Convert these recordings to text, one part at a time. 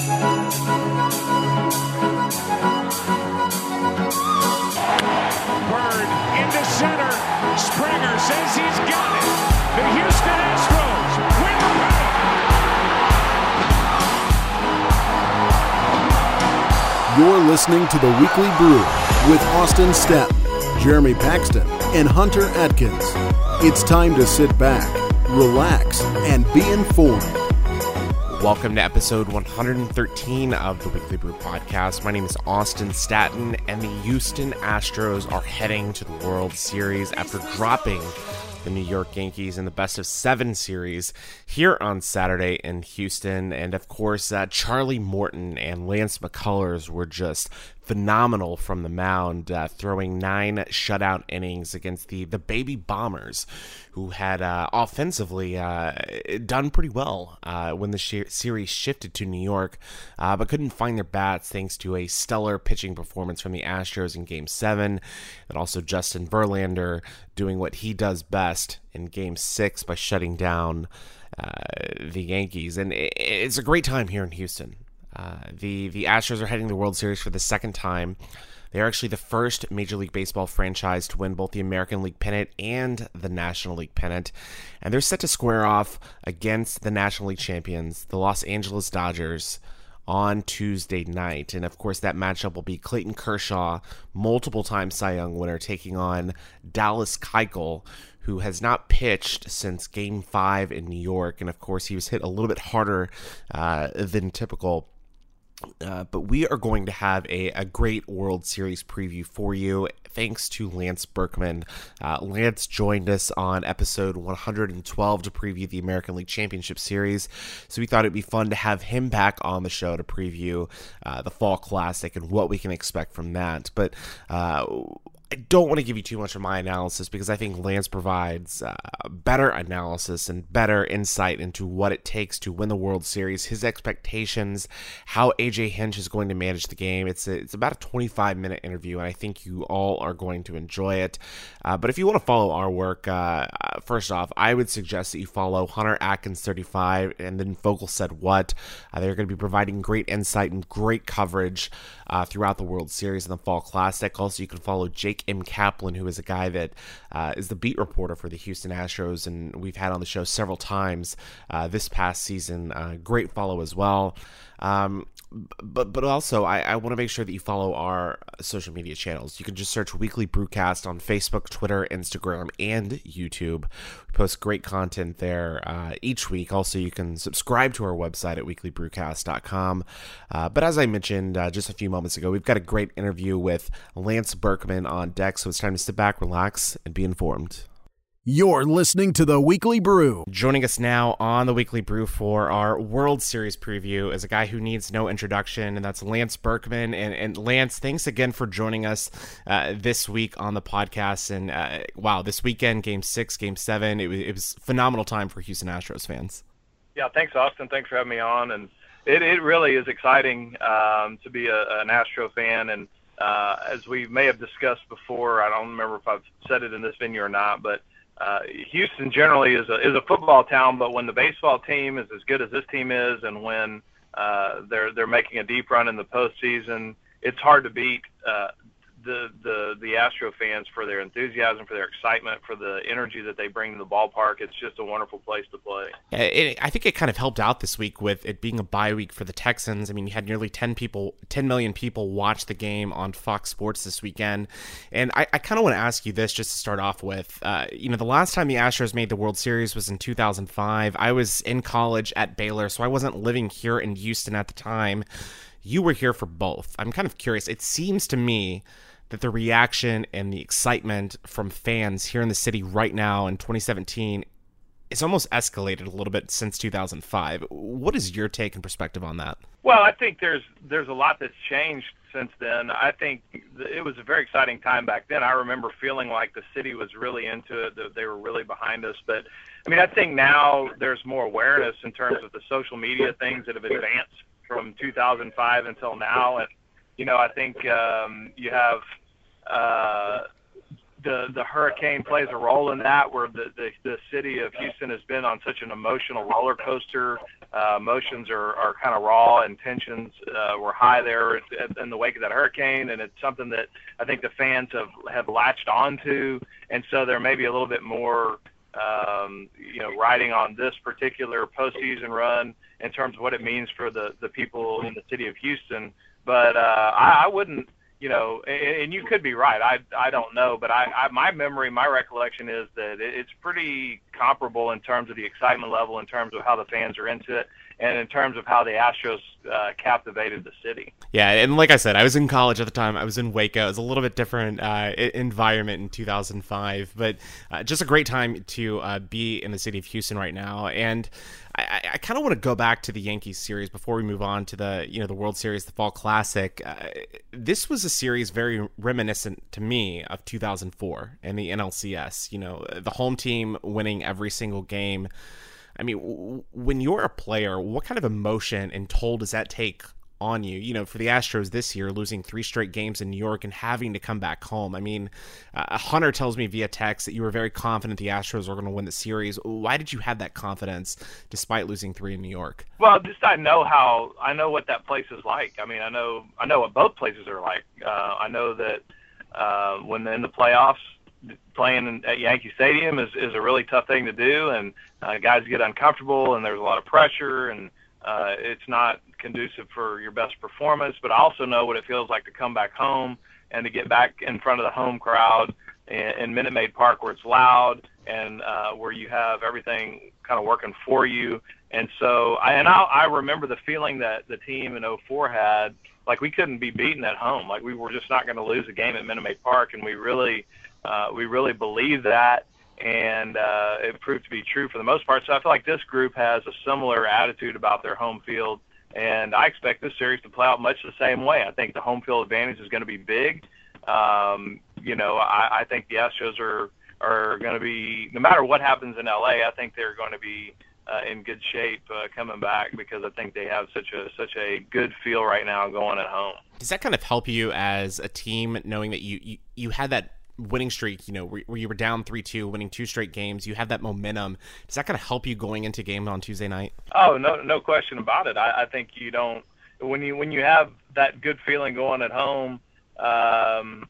Bird into center. Springer says he's got it. The Houston Astros win the pennant. You're listening to the Weekly Brew with Austin Stepp, Jeremy Paxton, and Hunter Atkins. It's time to sit back, relax, and be informed. Welcome to episode 113 of the Weekly Brew podcast. My name is Austin Staton, and the Houston Astros are heading to the World Series after dropping the New York Yankees in the best of seven series here on Saturday in Houston. And of course, uh, Charlie Morton and Lance McCullers were just phenomenal from the mound, uh, throwing nine shutout innings against the the baby Bombers, who had uh, offensively uh, done pretty well uh, when the series shifted to New York, uh, but couldn't find their bats thanks to a stellar pitching performance from the Astros in Game Seven, and also Justin Verlander doing what he does best in Game Six by shutting down. Uh, the Yankees, and it's a great time here in Houston. Uh, the the Astros are heading the World Series for the second time. They are actually the first Major League Baseball franchise to win both the American League pennant and the National League pennant, and they're set to square off against the National League champions, the Los Angeles Dodgers, on Tuesday night. And of course, that matchup will be Clayton Kershaw, multiple time Cy Young winner, taking on Dallas Keuchel, who has not pitched since Game Five in New York, and of course, he was hit a little bit harder uh, than typical uh, but we are going to have a, a great World Series preview for you. Thanks to Lance Berkman. Uh, Lance joined us on episode 112 to preview the American League Championship Series. So we thought it'd be fun to have him back on the show to preview uh, the Fall Classic and what we can expect from that. But uh, I don't want to give you too much of my analysis because I think Lance provides uh, better analysis and better insight into what it takes to win the World Series, his expectations, how AJ Hinch is going to manage the game. It's a, it's about a 25 minute interview, and I think you all are going to enjoy it. Uh, but if you want to follow our work, uh, first off, I would suggest that you follow Hunter Atkins 35 and then Fogel Said What. Uh, they're going to be providing great insight and great coverage uh, throughout the World Series and the Fall Classic. Also, you can follow Jake M. Kaplan, who is a guy that uh, is the beat reporter for the Houston Astros, and we've had on the show several times uh, this past season. Uh, great follow as well. Um, but but also I, I want to make sure that you follow our social media channels. You can just search Weekly Brewcast on Facebook, Twitter, Instagram, and YouTube. We post great content there uh, each week. Also, you can subscribe to our website at weeklybrewcast.com. Uh, but as I mentioned uh, just a few moments ago, we've got a great interview with Lance Berkman on deck. So it's time to sit back, relax, and be informed. You're listening to the Weekly Brew. Joining us now on the Weekly Brew for our World Series preview is a guy who needs no introduction, and that's Lance Berkman. And, and Lance, thanks again for joining us uh, this week on the podcast. And uh, wow, this weekend, Game Six, Game Seven, it was, it was phenomenal time for Houston Astros fans. Yeah, thanks, Austin. Thanks for having me on. And it, it really is exciting um, to be a, an Astro fan. And uh, as we may have discussed before, I don't remember if I've said it in this venue or not, but uh, Houston generally is a is a football town, but when the baseball team is as good as this team is, and when uh, they're they're making a deep run in the postseason, it's hard to beat uh, the the the Astro fans for their enthusiasm, for their excitement, for the energy that they bring to the ballpark. It's just a wonderful place to play. It, I think it kind of helped out this week with it being a bye week for the Texans. I mean, you had nearly ten people, ten million people watch the game on Fox Sports this weekend, and I, I kind of want to ask you this just to start off with. Uh, you know, the last time the Astros made the World Series was in 2005. I was in college at Baylor, so I wasn't living here in Houston at the time. You were here for both. I'm kind of curious. It seems to me that the reaction and the excitement from fans here in the city right now in 2017 is almost escalated a little bit since 2005. What is your take and perspective on that? Well, I think there's there's a lot that's changed since then. I think it was a very exciting time back then. I remember feeling like the city was really into it, that they were really behind us. But I mean, I think now there's more awareness in terms of the social media things that have advanced from 2005 until now, and you know, I think um, you have uh, the the hurricane plays a role in that, where the the, the city of Houston has been on such an emotional roller coaster. Uh, emotions are are kind of raw, and tensions uh, were high there in the wake of that hurricane, and it's something that I think the fans have have latched onto, and so there may be a little bit more. Um, you know, riding on this particular postseason run in terms of what it means for the the people in the city of Houston. But uh, I, I wouldn't you know, and, and you could be right. I I don't know, but I, I my memory, my recollection is that it, it's pretty comparable in terms of the excitement level, in terms of how the fans are into it, and in terms of how the Astros uh, captivated the city. Yeah, and like I said, I was in college at the time. I was in Waco. It was a little bit different uh, environment in 2005, but uh, just a great time to uh, be in the city of Houston right now. And I, I kind of want to go back to the Yankees series before we move on to the you know the World Series, the Fall Classic. Uh, this was a series very reminiscent to me of 2004 and the NLCS. You know, the home team winning every single game. I mean, w- when you're a player, what kind of emotion and toll does that take on you. You know, for the Astros this year, losing three straight games in New York and having to come back home. I mean, uh, Hunter tells me via text that you were very confident the Astros were going to win the series. Why did you have that confidence despite losing three in New York? Well, just I know how I know what that place is like. I mean, I know I know what both places are like. Uh, I know that uh, when in the playoffs, playing at Yankee Stadium is is a really tough thing to do, and uh, guys get uncomfortable, and there's a lot of pressure and uh, it's not conducive for your best performance, but I also know what it feels like to come back home and to get back in front of the home crowd in, in Minute Maid Park where it's loud and uh, where you have everything kind of working for you. And so, I, and I, I remember the feeling that the team in 04 had, like we couldn't be beaten at home, like we were just not going to lose a game at Minute Maid Park, and we really, uh, we really believe that and uh, it proved to be true for the most part. So I feel like this group has a similar attitude about their home field, and I expect this series to play out much the same way. I think the home field advantage is going to be big. Um, you know, I, I think the Astros are are going to be no matter what happens in LA. I think they're going to be uh, in good shape uh, coming back because I think they have such a such a good feel right now going at home. Does that kind of help you as a team, knowing that you you, you had that winning streak, you know, where, you were down 3 2, winning two straight games, you have that momentum. Does that kind of help you going into game on Tuesday night? Oh, no, no question about it. I, I think you don't, when you, when you have that good feeling going at home, um,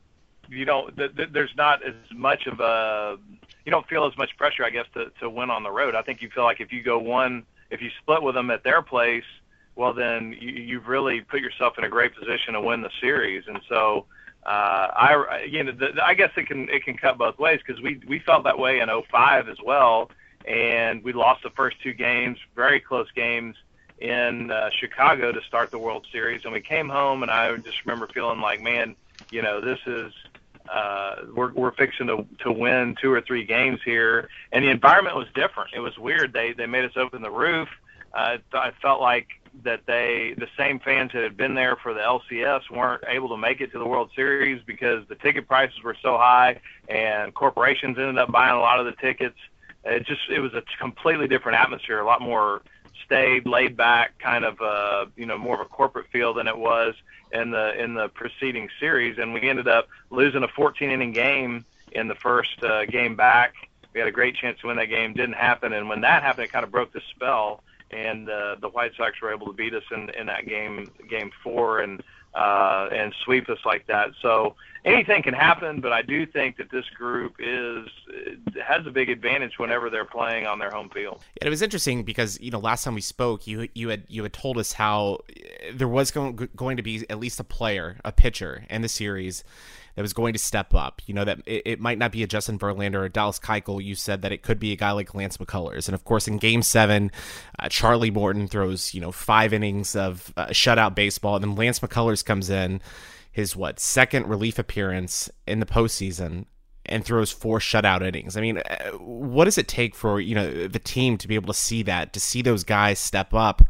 you don't, th- th- there's not as much of a, you don't feel as much pressure, I guess, to, to win on the road. I think you feel like if you go one, if you split with them at their place, well, then you, you've really put yourself in a great position to win the series. And so, I you know the, I guess it can it can cut both ways because we we felt that way in 05 as well, and we lost the first two games, very close games in uh, Chicago to start the World Series, and we came home and I just remember feeling like, man, you know, this is uh, we're we're fixing to to win two or three games here, and the environment was different. It was weird. They they made us open the roof. Uh, I felt like that they the same fans that had been there for the LCS weren't able to make it to the World Series because the ticket prices were so high and corporations ended up buying a lot of the tickets. It just it was a completely different atmosphere, a lot more staid, laid back, kind of uh, you know more of a corporate feel than it was in the in the preceding series, and we ended up losing a 14 inning game in the first uh, game back. We had a great chance to win that game, didn't happen, and when that happened, it kind of broke the spell and uh, the White Sox were able to beat us in, in that game, game four, and uh, and sweep us like that. So anything can happen, but I do think that this group is has a big advantage whenever they're playing on their home field. And it was interesting because you know last time we spoke, you you had you had told us how there was going going to be at least a player, a pitcher in the series that was going to step up. You know, that it, it might not be a Justin Verlander or a Dallas Keuchel. You said that it could be a guy like Lance McCullers. And of course, in game seven, uh, Charlie Morton throws, you know, five innings of uh, shutout baseball. And then Lance McCullers comes in, his what, second relief appearance in the postseason and throws four shutout innings. I mean, uh, what does it take for, you know, the team to be able to see that, to see those guys step up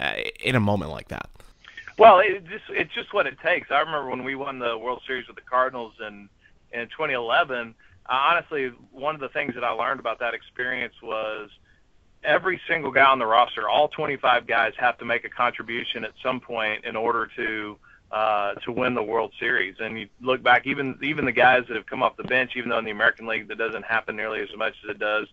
uh, in a moment like that? Well, it just it's just what it takes. I remember when we won the World Series with the Cardinals in in 2011. Uh, honestly, one of the things that I learned about that experience was every single guy on the roster, all 25 guys, have to make a contribution at some point in order to uh, to win the World Series. And you look back, even even the guys that have come off the bench, even though in the American League that doesn't happen nearly as much as it does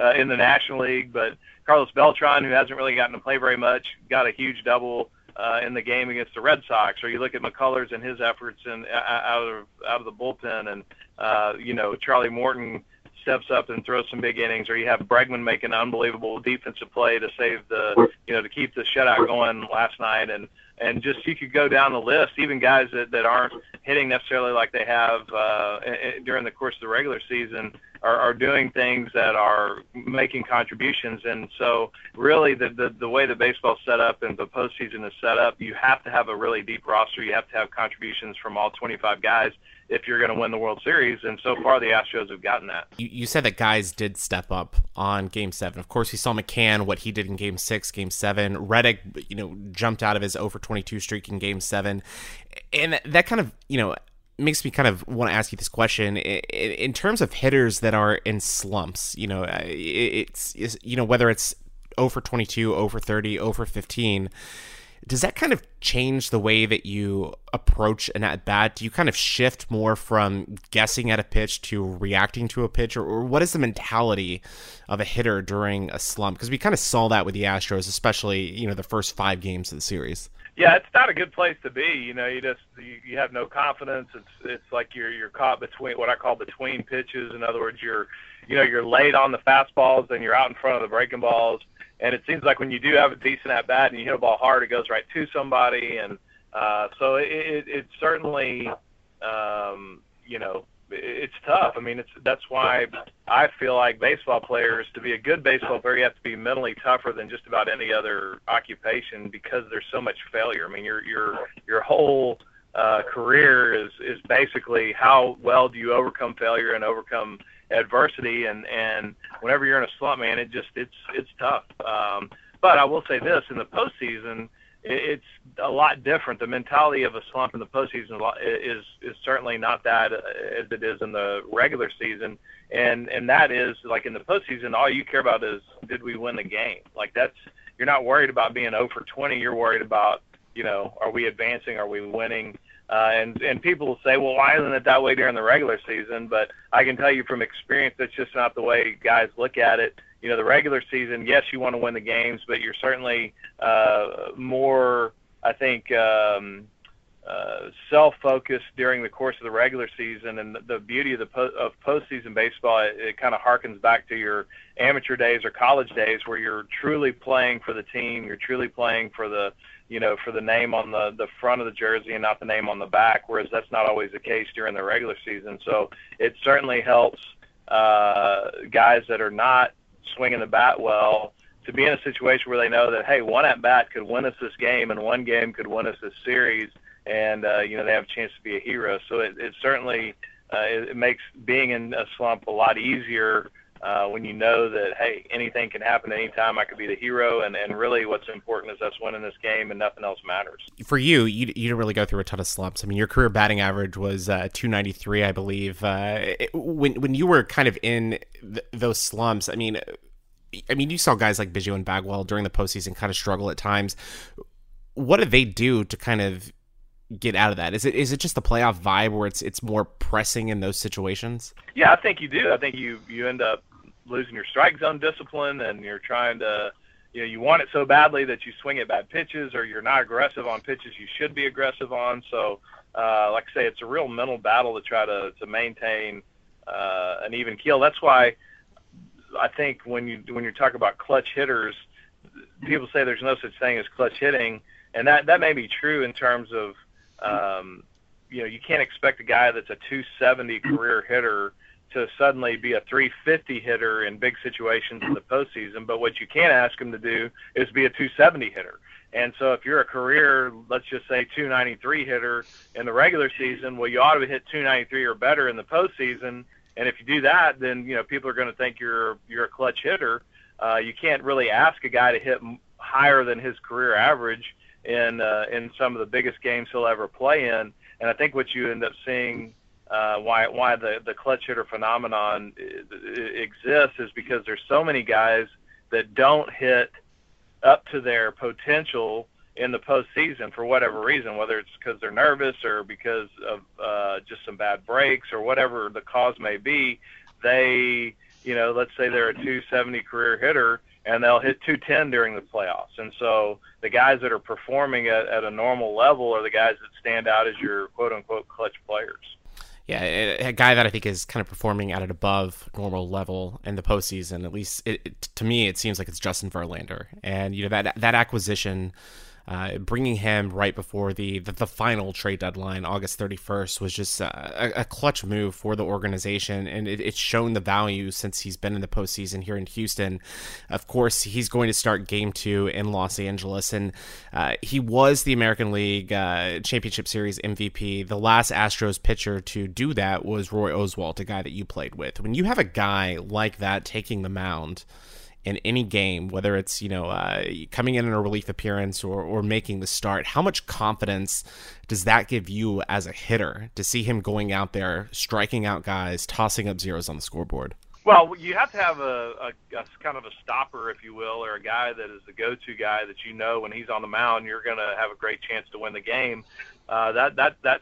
uh, in the National League. But Carlos Beltran, who hasn't really gotten to play very much, got a huge double uh, in the game against the Red Sox. Or you look at McCullers and his efforts in uh, out of out of the bullpen, and uh, you know Charlie Morton steps up and throws some big innings, or you have Bregman make an unbelievable defensive play to save the, you know, to keep the shutout going last night, and and just you could go down the list, even guys that that aren't hitting necessarily like they have uh, during the course of the regular season are, are doing things that are making contributions. And so, really, the, the the way the baseball's set up and the postseason is set up, you have to have a really deep roster. You have to have contributions from all 25 guys if you're going to win the World Series. And so far, the Astros have gotten that. You, you, said that guys did step up on Game Seven. Of course, we saw McCann what he did in Game Six, Game Seven. Reddick, you know, jumped out of his over 22 streak in Game Seven, and that kind of you know makes me kind of want to ask you this question in terms of hitters that are in slumps. You know, it's, you know whether it's over 22, over 30, over 15 does that kind of change the way that you approach an at bat? Do you kind of shift more from guessing at a pitch to reacting to a pitch, or what is the mentality of a hitter during a slump? Because we kind of saw that with the Astros, especially you know the first five games of the series. Yeah, it's not a good place to be. You know, you just you, you have no confidence. It's it's like you're you're caught between what I call between pitches. In other words, you're you know you're late on the fastballs and you're out in front of the breaking balls and it seems like when you do have a decent at bat and you hit a ball hard, it goes right to somebody, and uh, so it, it, it certainly, um, you know, it's tough. I mean, it's that's why I feel like baseball players to be a good baseball player, you have to be mentally tougher than just about any other occupation because there's so much failure. I mean, your your your whole uh, career is is basically how well do you overcome failure and overcome adversity and and whenever you're in a slump, man, it just it's it's tough. Um, but I will say this: in the postseason, it's a lot different. The mentality of a slump in the postseason is is certainly not that uh, as it is in the regular season, and and that is like in the postseason, all you care about is did we win the game? Like that's you're not worried about being 0 for 20. You're worried about you know are we advancing? Are we winning? Uh, and and people say, well, why isn't it that way during the regular season? But I can tell you from experience, that's just not the way guys look at it. You know, the regular season, yes, you want to win the games, but you're certainly uh, more, I think, um, uh, self-focused during the course of the regular season. And the, the beauty of the po- of postseason baseball, it, it kind of harkens back to your amateur days or college days, where you're truly playing for the team, you're truly playing for the you know, for the name on the the front of the jersey and not the name on the back, whereas that's not always the case during the regular season. So it certainly helps uh, guys that are not swinging the bat well to be in a situation where they know that hey, one at bat could win us this game, and one game could win us this series, and uh, you know they have a chance to be a hero. So it, it certainly uh, it, it makes being in a slump a lot easier uh, when you know that hey, anything can happen anytime. I could be the hero, and and really, what's important is us winning this game, and nothing else matters. For you, you, you didn't really go through a ton of slumps. I mean, your career batting average was uh, 293, I believe. Uh, it, when when you were kind of in th- those slumps, I mean. I mean, you saw guys like Biggio and Bagwell during the postseason kind of struggle at times. What did they do to kind of get out of that? Is it is it just the playoff vibe where it's it's more pressing in those situations? Yeah, I think you do. I think you you end up losing your strike zone discipline and you're trying to you know you want it so badly that you swing at bad pitches or you're not aggressive on pitches you should be aggressive on. So uh, like I say it's a real mental battle to try to to maintain uh, an even keel. That's why I think when you when you're talking about clutch hitters people say there's no such thing as clutch hitting. And that that may be true in terms of um, you know you can't expect a guy that's a 270 career hitter to suddenly be a 350 hitter in big situations in the postseason. But what you can't ask him to do is be a 270 hitter. And so if you're a career, let's just say 293 hitter in the regular season, well, you ought to hit 293 or better in the postseason. And if you do that, then you know people are going to think you're you're a clutch hitter. Uh, you can't really ask a guy to hit higher than his career average in uh, in some of the biggest games he'll ever play in. And I think what you end up seeing uh, why why the the clutch hitter phenomenon exists is because there's so many guys that don't hit up to their potential in the postseason for whatever reason, whether it's because they're nervous or because of uh, just some bad breaks or whatever the cause may be, they, you know, let's say they're a 270 career hitter and they'll hit 210 during the playoffs. And so the guys that are performing at, at a normal level are the guys that stand out as your quote unquote clutch players. Yeah, a, guy that I think is kind of performing at an above normal level in the postseason. At least it, it, to me, it seems like it's Justin Verlander, and you know that that acquisition uh, bringing him right before the, the, the final trade deadline, August 31st, was just a, a clutch move for the organization, and it, it's shown the value since he's been in the postseason here in Houston. Of course, he's going to start Game Two in Los Angeles, and uh, he was the American League uh, Championship Series MVP. The last Astros pitcher to do that was Roy Oswalt, a guy that you played with. When you have a guy like that taking the mound in any game, whether it's you know uh, coming in in a relief appearance or or making the start, how much confidence does that give you as a hitter to see him going out there, striking out guys, tossing up zeros on the scoreboard? Well, you have to have a, a, a kind of a stopper, if you will, or a guy that is the go-to guy that you know when he's on the mound, you're going to have a great chance to win the game. Uh, that that that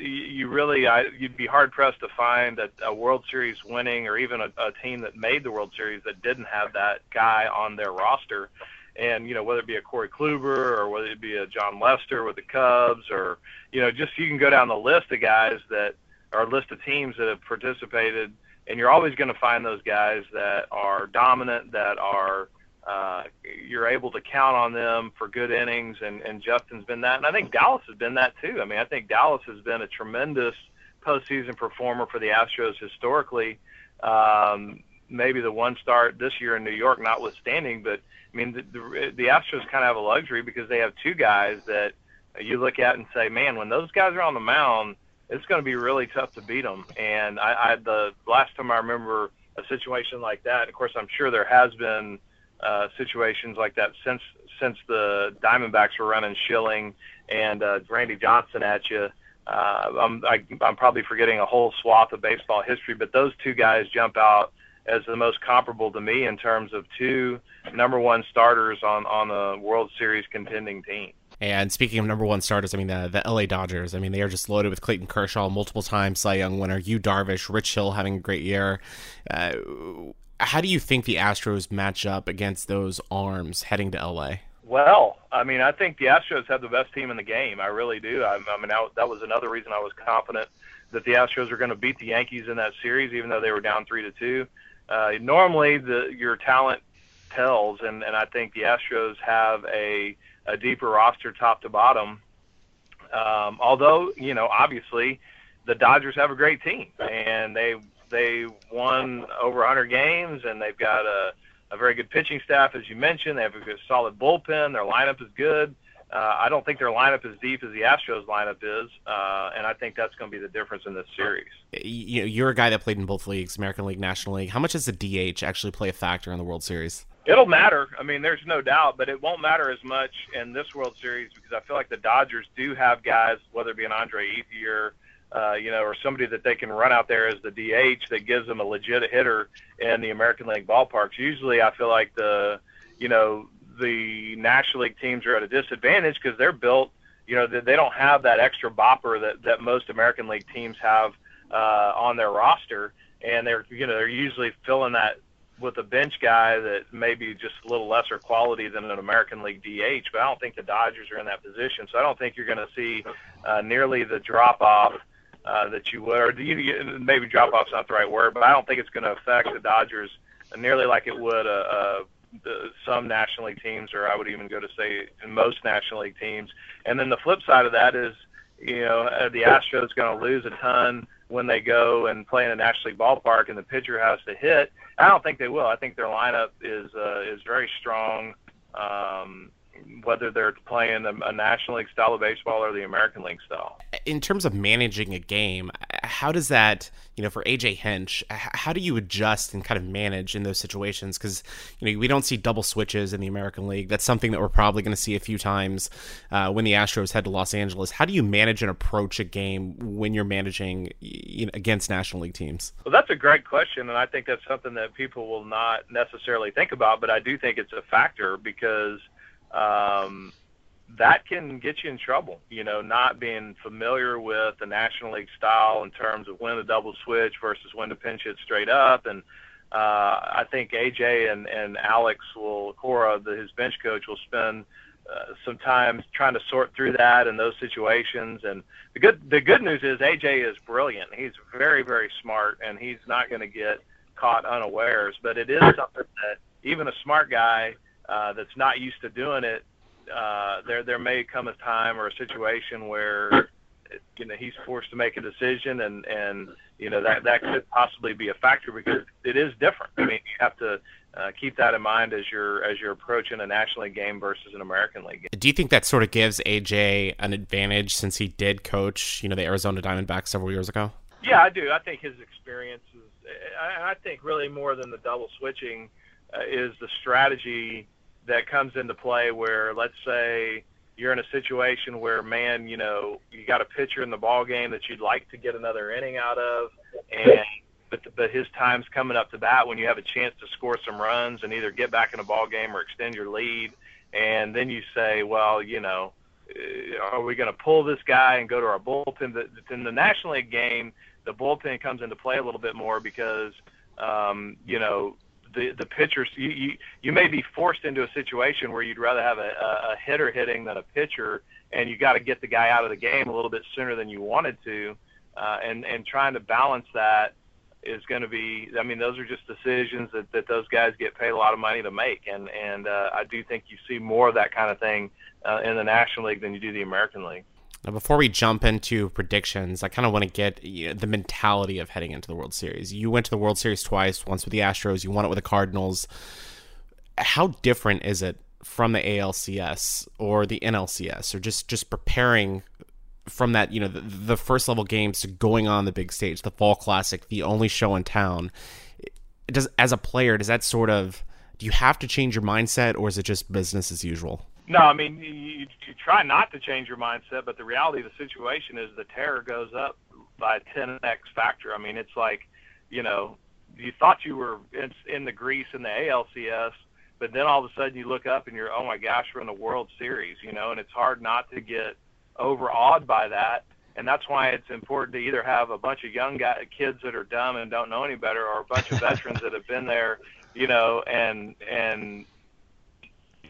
you really I, you'd be hard pressed to find a, a World Series winning or even a, a team that made the World Series that didn't have that guy on their roster. And you know whether it be a Corey Kluber or whether it be a Jon Lester with the Cubs or you know just you can go down the list of guys that or list of teams that have participated, and you're always going to find those guys that are dominant, that are uh, you're able to count on them for good innings, and, and Justin's been that. And I think Dallas has been that too. I mean, I think Dallas has been a tremendous postseason performer for the Astros historically. Um, maybe the one start this year in New York, notwithstanding, but I mean, the, the, the Astros kind of have a luxury because they have two guys that you look at and say, man, when those guys are on the mound, it's going to be really tough to beat them. And I, I the last time I remember a situation like that, of course, I'm sure there has been uh, situations like that since since the Diamondbacks were running Schilling and uh, Randy Johnson at you. Uh, I'm I, I'm probably forgetting a whole swath of baseball history, but those two guys jump out as the most comparable to me in terms of two number one starters on on a World Series contending team. And speaking of number one starters, I mean the the LA Dodgers. I mean they are just loaded with Clayton Kershaw, multiple time Cy Young winner, Yu Darvish, Rich Hill having a great year. Uh, how do you think the Astros match up against those arms heading to LA? Well, I mean, I think the Astros have the best team in the game. I really do. I, I mean, that was another reason I was confident that the Astros were going to beat the Yankees in that series, even though they were down three to two. Uh, normally, the your talent tells, and and I think the Astros have a a deeper roster, top to bottom. Um, although, you know, obviously, the Dodgers have a great team, and they they won over 100 games, and they've got a, a very good pitching staff, as you mentioned. They have a good, solid bullpen. Their lineup is good. Uh, I don't think their lineup is deep as the Astros lineup is, uh, and I think that's going to be the difference in this series. You know, you're a guy that played in both leagues, American League, National League. How much does the DH actually play a factor in the World Series? It'll matter. I mean, there's no doubt, but it won't matter as much in this World Series because I feel like the Dodgers do have guys, whether it be an Andre Ethier uh, you know, or somebody that they can run out there as the DH that gives them a legit hitter in the American League ballparks. Usually, I feel like the, you know, the National League teams are at a disadvantage because they're built, you know, they don't have that extra bopper that that most American League teams have uh, on their roster, and they're, you know, they're usually filling that with a bench guy that may be just a little lesser quality than an American League DH. But I don't think the Dodgers are in that position, so I don't think you're going to see uh, nearly the drop off uh, that you would, or you, maybe drop off's not the right word, but I don't think it's going to affect the Dodgers nearly like it would uh, uh, some National League teams, or I would even go to say most National League teams. And then the flip side of that is, you know, uh, the Astros going to lose a ton when they go and play in a National League ballpark, and the pitcher has to hit. I don't think they will. I think their lineup is uh, is very strong. Um, whether they're playing a, a National League style of baseball or the American League style. In terms of managing a game, how does that, you know, for AJ Hinch, how do you adjust and kind of manage in those situations? Because, you know, we don't see double switches in the American League. That's something that we're probably going to see a few times uh, when the Astros head to Los Angeles. How do you manage and approach a game when you're managing you know, against National League teams? Well, that's a great question. And I think that's something that people will not necessarily think about, but I do think it's a factor because – um, that can get you in trouble. You know, not being familiar with the National League style in terms of when to double switch versus when to pinch it straight up. And uh, I think AJ and, and Alex will, Cora, the, his bench coach, will spend uh, some time trying to sort through that and those situations. And the good the good news is AJ is brilliant. He's very very smart, and he's not going to get caught unawares. But it is something that even a smart guy uh, that's not used to doing it uh, there there may come a time or a situation where you know he's forced to make a decision, and and you know that that could possibly be a factor because it is different. I mean, you have to uh, keep that in mind as you're as you're approaching a National League game versus an American League game. Do you think that sort of gives AJ an advantage since he did coach, you know, the Arizona Diamondbacks several years ago? Yeah, I do. I think his experience is. I, I think really more than the double switching uh, is the strategy that comes into play where let's say you're in a situation where man you know you got a pitcher in the ball game that you'd like to get another inning out of and but but his time's coming up to bat when you have a chance to score some runs and either get back in a ball game or extend your lead and then you say well you know uh, are we going to pull this guy and go to our bullpen? But in the national league game the bullpen comes into play a little bit more because um, you know the the pitchers you, you you may be forced into a situation where you'd rather have a, a hitter hitting than a pitcher, and you got to get the guy out of the game a little bit sooner than you wanted to, uh, and and trying to balance that is going to be. I mean, those are just decisions that that those guys get paid a lot of money to make, and and uh, I do think you see more of that kind of thing uh, in the National League than you do the American League. Now, before we jump into predictions, I kind of want to get you know, the mentality of heading into the World Series. You went to the World Series twice, once with the Astros, you won it with the Cardinals. How different is it from the ALCS or the NLCS, or just just preparing from that, you know, the, the first level games to going on the big stage, the Fall Classic, the only show in town? Does as a player, does that sort of do you have to change your mindset, or is it just business as usual? No, I mean you, you try not to change your mindset, but the reality of the situation is the terror goes up by a 10x factor. I mean, it's like, you know, you thought you were in, in the grease in the ALCS, but then all of a sudden you look up and you're, oh my gosh, we're in the World Series, you know, and it's hard not to get overawed by that. And that's why it's important to either have a bunch of young guys, kids that are dumb and don't know any better, or a bunch of veterans that have been there, you know, and and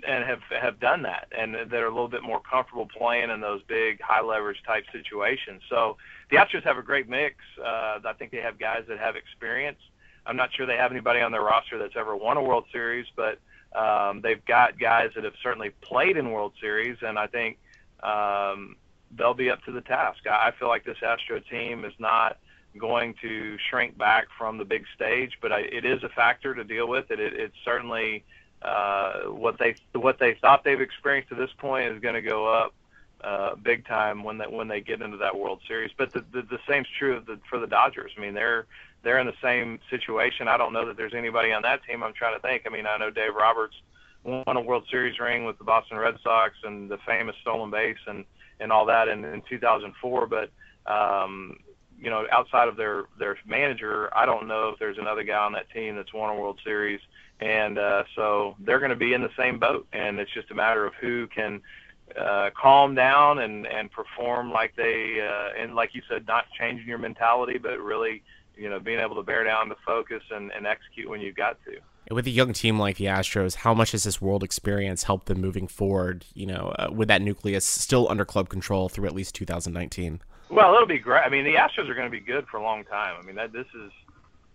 and have have done that, and they're a little bit more comfortable playing in those big high leverage type situations. So the Astros have a great mix. Uh, I think they have guys that have experience. I'm not sure they have anybody on their roster that's ever won a World Series, but um, they've got guys that have certainly played in World Series, and I think um, they'll be up to the task. I feel like this Astro team is not going to shrink back from the big stage, but I, it is a factor to deal with. It, it it's certainly uh, what they what they thought they've experienced to this point is going to go up uh, big time when that when they get into that World Series. But the the, the same's true of the, for the Dodgers. I mean, they're they're in the same situation. I don't know that there's anybody on that team. I'm trying to think. I mean, I know Dave Roberts won a World Series ring with the Boston Red Sox and the famous stolen base and and all that in, in 2004. But um, you know, outside of their their manager, I don't know if there's another guy on that team that's won a World Series and uh, so they're going to be in the same boat, and it's just a matter of who can uh, calm down and and perform like they uh, and like you said, not changing your mentality, but really you know being able to bear down the focus and, and execute when you've got to. With a young team like the Astros, how much has this world experience helped them moving forward? You know, uh, with that nucleus still under club control through at least 2019. Well, it'll be great. I mean, the Astros are going to be good for a long time. I mean, that this is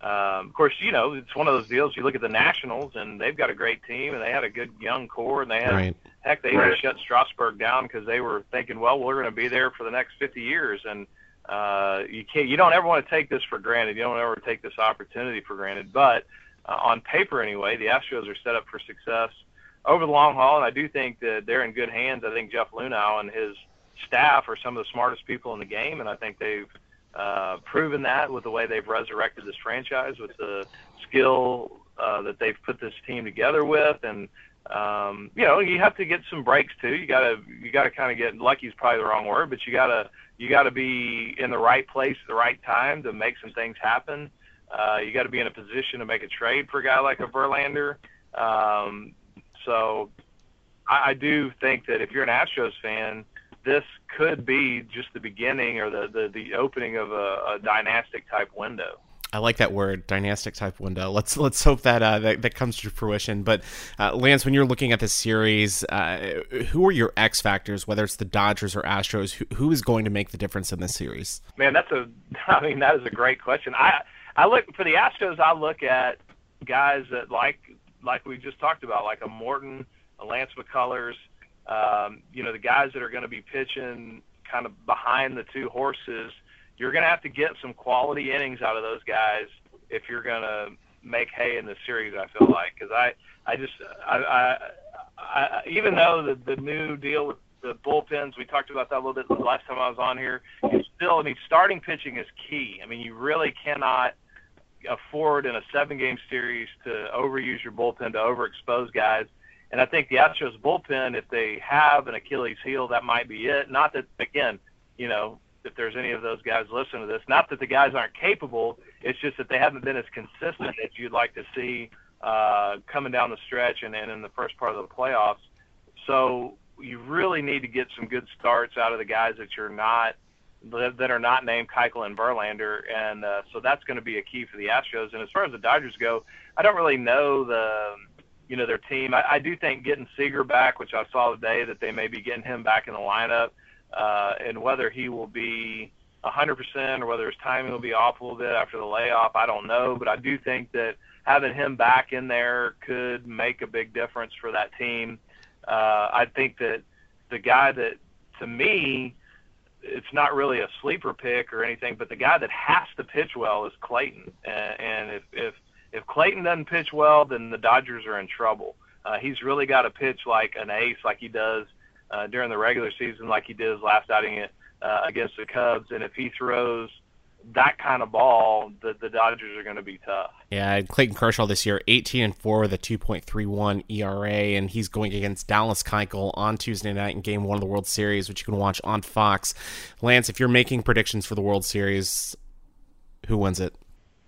um, of course, you know it's one of those deals. You look at the Nationals, and they've got a great team, and they had a good young core, and they had right. heck, they even shut Strasburg down because they were thinking, well, we're going to be there for the next 50 years, and uh, you can't, you don't ever want to take this for granted. You don't ever take this opportunity for granted. But uh, on paper, anyway, the Astros are set up for success over the long haul, and I do think that they're in good hands. I think Jeff Luhnow and his staff are some of the smartest people in the game, and I think they've uh, proven that with the way they've resurrected this franchise, with the skill uh, that they've put this team together with, and um, you know you have to get some breaks too. You gotta you gotta kind of get lucky is probably the wrong word, but you gotta you gotta be in the right place at the right time to make some things happen. Uh, you got to be in a position to make a trade for a guy like a Verlander. Um, so I, I do think that if you're an Astros fan, this could be just the beginning or the the, the opening of a, a dynastic type window. I like that word, dynastic type window. Let's let's hope that uh, that, that comes to fruition. But uh, Lance, when you're looking at this series, uh, who are your X factors? Whether it's the Dodgers or Astros, who, who is going to make the difference in this series? Man, that's a. I mean, that is a great question. I I look for the Astros. I look at guys that like like we just talked about, like a Morton, a Lance McCullers. Um, you know, the guys that are going to be pitching kind of behind the two horses you're going to have to get some quality innings out of those guys if you're going to make hay in the series. I feel like because I I just I, I, I even though the the new deal with the bullpens we talked about that a little bit the last time I was on here. You still I mean starting pitching is key. I mean you really cannot afford in a seven game series to overuse your bullpen to overexpose guys. And I think the Astros bullpen, if they have an Achilles heel, that might be it. Not that again, you know, if there's any of those guys listening to this. Not that the guys aren't capable, it's just that they haven't been as consistent as you'd like to see uh, coming down the stretch and, and in the first part of the playoffs. So you really need to get some good starts out of the guys that you're not that are not named Keuchel and Verlander, and uh, so that's going to be a key for the Astros. And as far as the Dodgers go, I don't really know the you know their team. I, I do think getting Seager back, which I saw today that they may be getting him back in the lineup uh, and whether he will be 100% or whether his timing will be off a little bit after the layoff, I don't know. But I do think that having him back in there could make a big difference for that team. Uh, I think that the guy that, to me, it's not really a sleeper pick or anything, but the guy that has to pitch well is Clayton. And, and if, if if Clayton doesn't pitch well, then the Dodgers are in trouble. Uh, he's really got to pitch like an ace, like he does uh, during the regular season, like he did his last outing uh, against the Cubs. And if he throws that kind of ball, the, the Dodgers are going to be tough. Yeah, Clayton Kershaw this year, 18 and 4 with a 2.31 ERA, and he's going against Dallas Keuchel on Tuesday night in Game 1 of the World Series, which you can watch on Fox. Lance, if you're making predictions for the World Series, who wins it?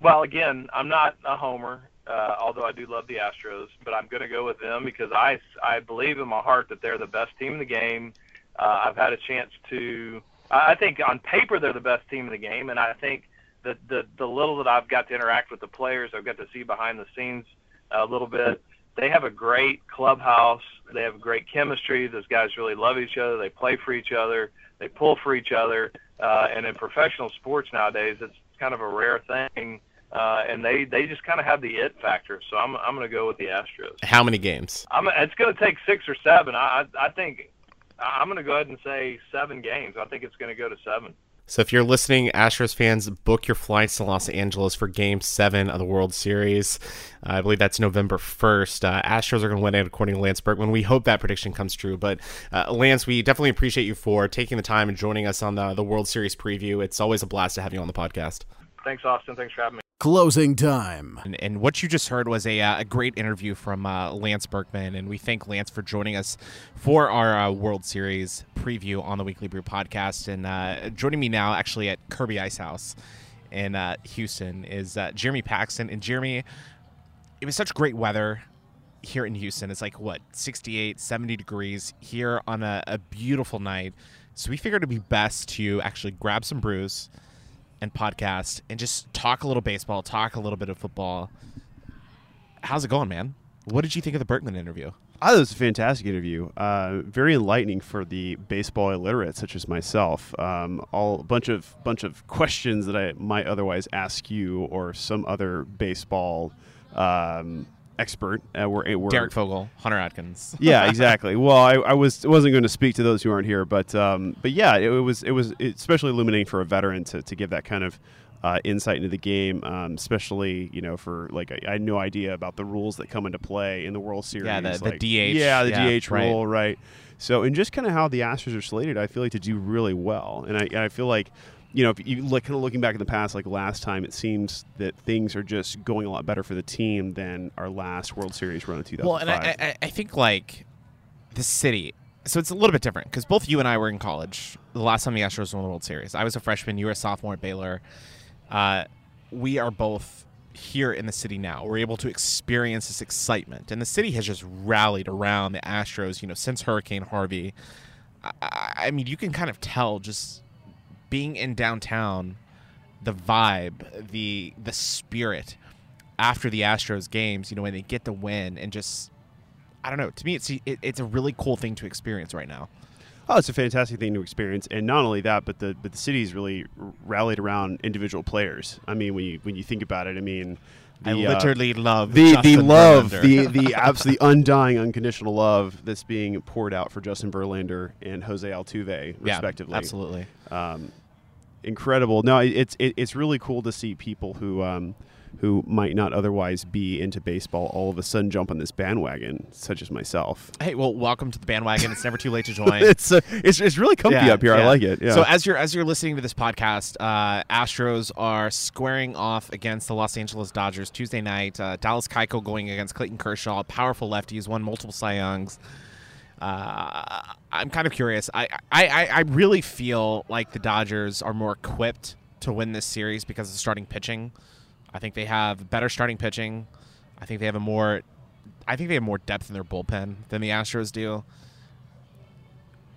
Well, again, I'm not a homer uh, although I do love the Astros. But I'm going to go with them because I, I believe in my heart that they're the best team in the game. Uh, I've had a chance to. I think on paper they're the best team in the game, and I think that the the little that I've got to interact with the players, I've got to see behind the scenes a little bit. They have a great clubhouse. They have great chemistry. Those guys really love each other. They play for each other. They pull for each other. Uh, and in professional sports nowadays, it's kind of a rare thing uh, and they they just kind of have the it factor. So I'm I'm going to go with the Astros. How many games? I'm, it's going to take six or seven. I I think I'm going to go ahead and say seven games. I think it's going to go to seven. So if you're listening, Astros fans, book your flights to Los Angeles for Game Seven of the World Series. Uh, I believe that's November 1st. Uh, Astros are going to win it, according to Lance Berkman. We hope that prediction comes true. But uh, Lance, we definitely appreciate you for taking the time and joining us on the the World Series preview. It's always a blast to have you on the podcast. Thanks, Austin. Thanks for having me. Closing time. And, and, what you just heard was a, uh, a great interview from uh, Lance Berkman, and we thank Lance for joining us for our uh, World Series preview on the Weekly Brew podcast. And uh, joining me now, actually at Kirby Ice House in uh, Houston, is uh, Jeremy Paxton. And Jeremy, it was such great weather here in Houston. It's like what 68, 70 degrees here on a, a beautiful night. So we figured it'd be best to actually grab some brews and podcast and just talk a little baseball, talk a little bit of football. How's it going, man? What did you think of the Berkman interview? I thought it was a fantastic interview. Uh, very enlightening for the baseball illiterate such as myself. Um, all a bunch of bunch of questions that I might otherwise ask you or some other baseball um, expert. Uh, we're, we're, Derek Fogel, Hunter Atkins. yeah, exactly. Well, I, I was wasn't going to speak to those who aren't here, but um, but yeah, it, it, was it was especially illuminating for a veteran to, to give that kind of uh, insight into the game, um, especially you know for like I, I, had no idea about the rules that come into play in the World Series. Yeah, the, like, the DH. Yeah, the yeah, DH rule, right. right. So, and just kind of how the Astros are slated, I feel like to do really well, and I, I feel like you know, if you look kind of looking back in the past, like last time, it seems that things are just going a lot better for the team than our last World Series run in 2005. Well, and I, I, I think like the city. So it's a little bit different because both you and I were in college the last time the Astros won the World Series. I was a freshman. You were a sophomore at Baylor. Uh, we are both here in the city now. We're able to experience this excitement, and the city has just rallied around the Astros. You know, since Hurricane Harvey. I, I mean, you can kind of tell just being in downtown, the vibe, the the spirit after the Astros games. You know, when they get the win, and just I don't know. To me, it's it, it's a really cool thing to experience right now. Oh, it's a fantastic thing to experience, and not only that, but the but the city's really rallied around individual players. I mean, when you when you think about it, I mean, I the, uh, literally love the the love, Verlander. the the absolutely undying, unconditional love that's being poured out for Justin Verlander and Jose Altuve, yeah, respectively. absolutely. um, incredible. No, it- it's it, it's really cool to see people who um, who might not otherwise be into baseball all of a sudden jump on this bandwagon, such as myself. Hey, well, welcome to the bandwagon. It's never too late to join. It's uh, it's it's really comfy Yeah, up here. I like it. Yeah. So as you're as you're listening to this podcast, uh, Astros are squaring off against the Los Angeles Dodgers Tuesday night. Uh, Dallas Keuchel going against Clayton Kershaw, powerful lefty who's won multiple Cy Youngs. Uh, I'm kind of curious. I, I I really feel like the Dodgers are more equipped to win this series because of starting pitching. I think they have better starting pitching. I think they have a more I think they have more depth in their bullpen than the Astros do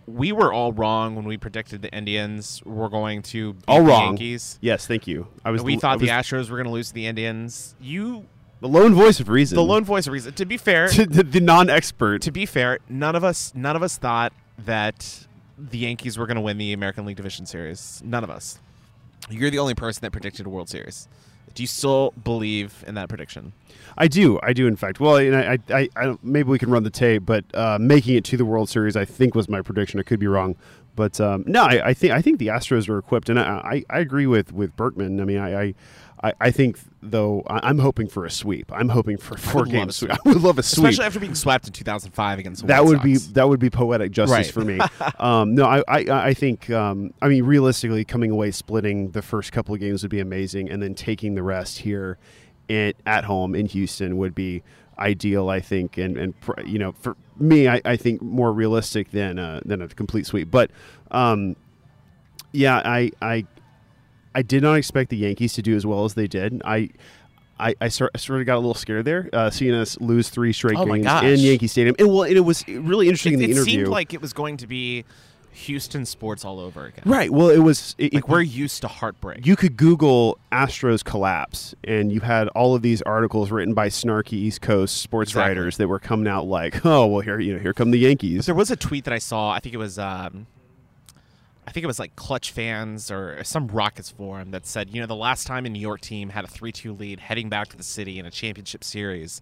we were all wrong when we predicted the Indians were going to beat all the wrong. Yankees. Yes, thank you. I was. we thought the Astros were going to lose to the Indians. You, the lone voice of reason. the lone voice of reason. To be fair, the, the non-expert. to be fair, none of us, none of us thought that the Yankees were going to win the American League Division Series. None of us. You're the only person that predicted a World Series. Do you still believe in that prediction? I do. I do. In fact. Well, and I, I, I, maybe we can run the tape, but uh, making it to the World Series, I think was my prediction. I could be wrong, but um, no, I, I think I think the Astros are equipped, and I, I, I agree with with Berkman. I mean, I. I I, think, though, I'm hoping for a sweep. I'm hoping for four would game love a sweep. I would love a sweep. Especially after being swept in 2005 against the that White would be that would be poetic justice Right. for me. um, no, I, I I think um, I mean realistically, coming away splitting the first couple of games would be amazing, and then taking the rest here at home in Houston would be ideal. I think, and and you know, for me, I, I think more realistic than uh, than a complete sweep. But um, yeah, I I I did not expect the Yankees to do as well as they did. I. I, I sort, sort of got a little scared there, uh, seeing us lose three straight Oh games in Yankee Stadium. And well, and it was really interesting It, in the it interview. seemed like it was going to be Houston sports all over again. right. Well, it was. It, Like it- we're used to heartbreak. you could Google Astros collapse, and you had all of these articles written by snarky East Coast sports Exactly. writers that were coming out like, "Oh, well, here you know, here come the Yankees." There was a tweet that I saw. I think it was, um, I think it was like Clutch fans or some Rockets forum that said, you know, the last time a New York team had a three-two lead heading back to the city in a championship series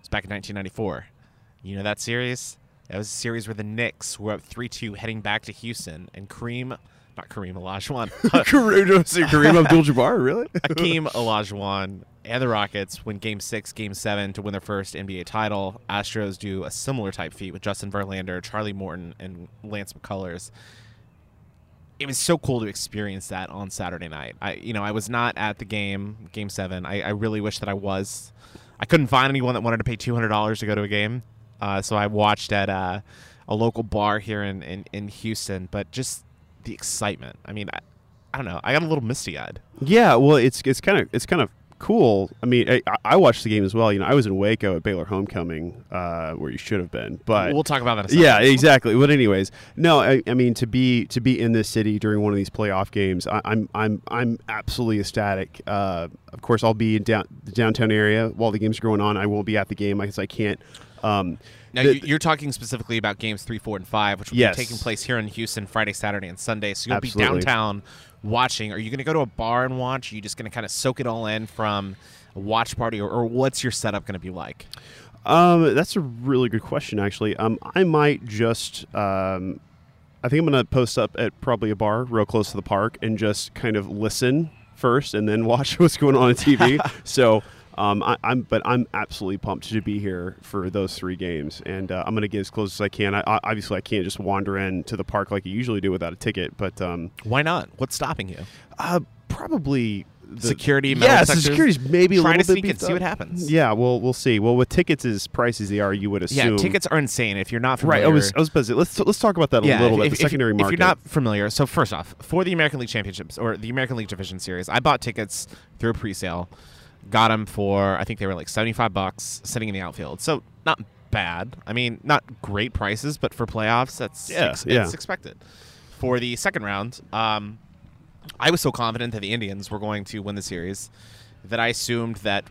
was back in 1994. You know that series? That was a series where the Knicks were up three-two heading back to Houston, and Kareem, not Kareem Olajuwon, uh, Kareem, Kareem Abdul-Jabbar, really? Hakeem Olajuwon and the Rockets win Game Six, Game Seven to win their first NBA title. Astros do a similar type feat with Justin Verlander, Charlie Morton, and Lance McCullers. It was so cool to experience that on Saturday night. I, you know, I was not at the game, Game Seven. I, I really wish that I was. I couldn't find anyone that wanted to pay two hundred dollars to go to a game, uh, so I watched at uh, a local bar here in, in, in Houston. But just the excitement. I mean, I, I don't know. I got a little misty eyed. Yeah, well, it's it's kind of it's kind of cool. I mean, I, I watched the game as well. You know, I was in Waco at Baylor homecoming, uh, where you should have been, but we'll talk about that. In a yeah, exactly. But anyways, no, I, I mean to be to be in this city during one of these playoff games, I, I'm I'm I'm absolutely ecstatic. Uh, of course, I'll be in down, the downtown area while the games going on. I won't be at the game because I can't. Um, Now the- you- you're talking specifically about games three, four, and five, which will Yes. be taking place here in Houston Friday, Saturday, and Sunday. So you'll Absolutely. be downtown watching. Are you going to go to a bar and watch? Are you just going to kind of soak it all in from a watch party, or, or what's your setup going to be like? Um, that's a really good question, actually. Um, I might just, um, I think I'm going to post up at probably a bar real close to the park and just kind of listen first and then watch what's going on on TV. so, um, I, I'm, but I'm absolutely pumped to be here for those three games, and uh, I'm going to get as close as I can. I, I, obviously, I can't just wander in to the park like you usually do without a ticket, but um, Why not? What's stopping you? uh, probably the Security, Yeah, detectors? security's maybe a little to bit sneak in, beefed see what happens. Yeah, well, we'll see. Well, with tickets as pricey as they are, you would assume. Yeah, tickets are insane. If you're not Right, familiar, I was I was busy. Let's let's talk about that a little if, bit. if- The secondary if, market. If you're not familiar, so first off, for the American League Championships or the American League Division Series, I bought tickets through a pre-sale. Got them for I think they were like seventy five bucks, sitting in the outfield. So not bad. I mean, not great prices, but for playoffs, that's Yeah, ex- yeah. it's expected. For the second round, um, I was so confident that the Indians were going to win the series that I assumed that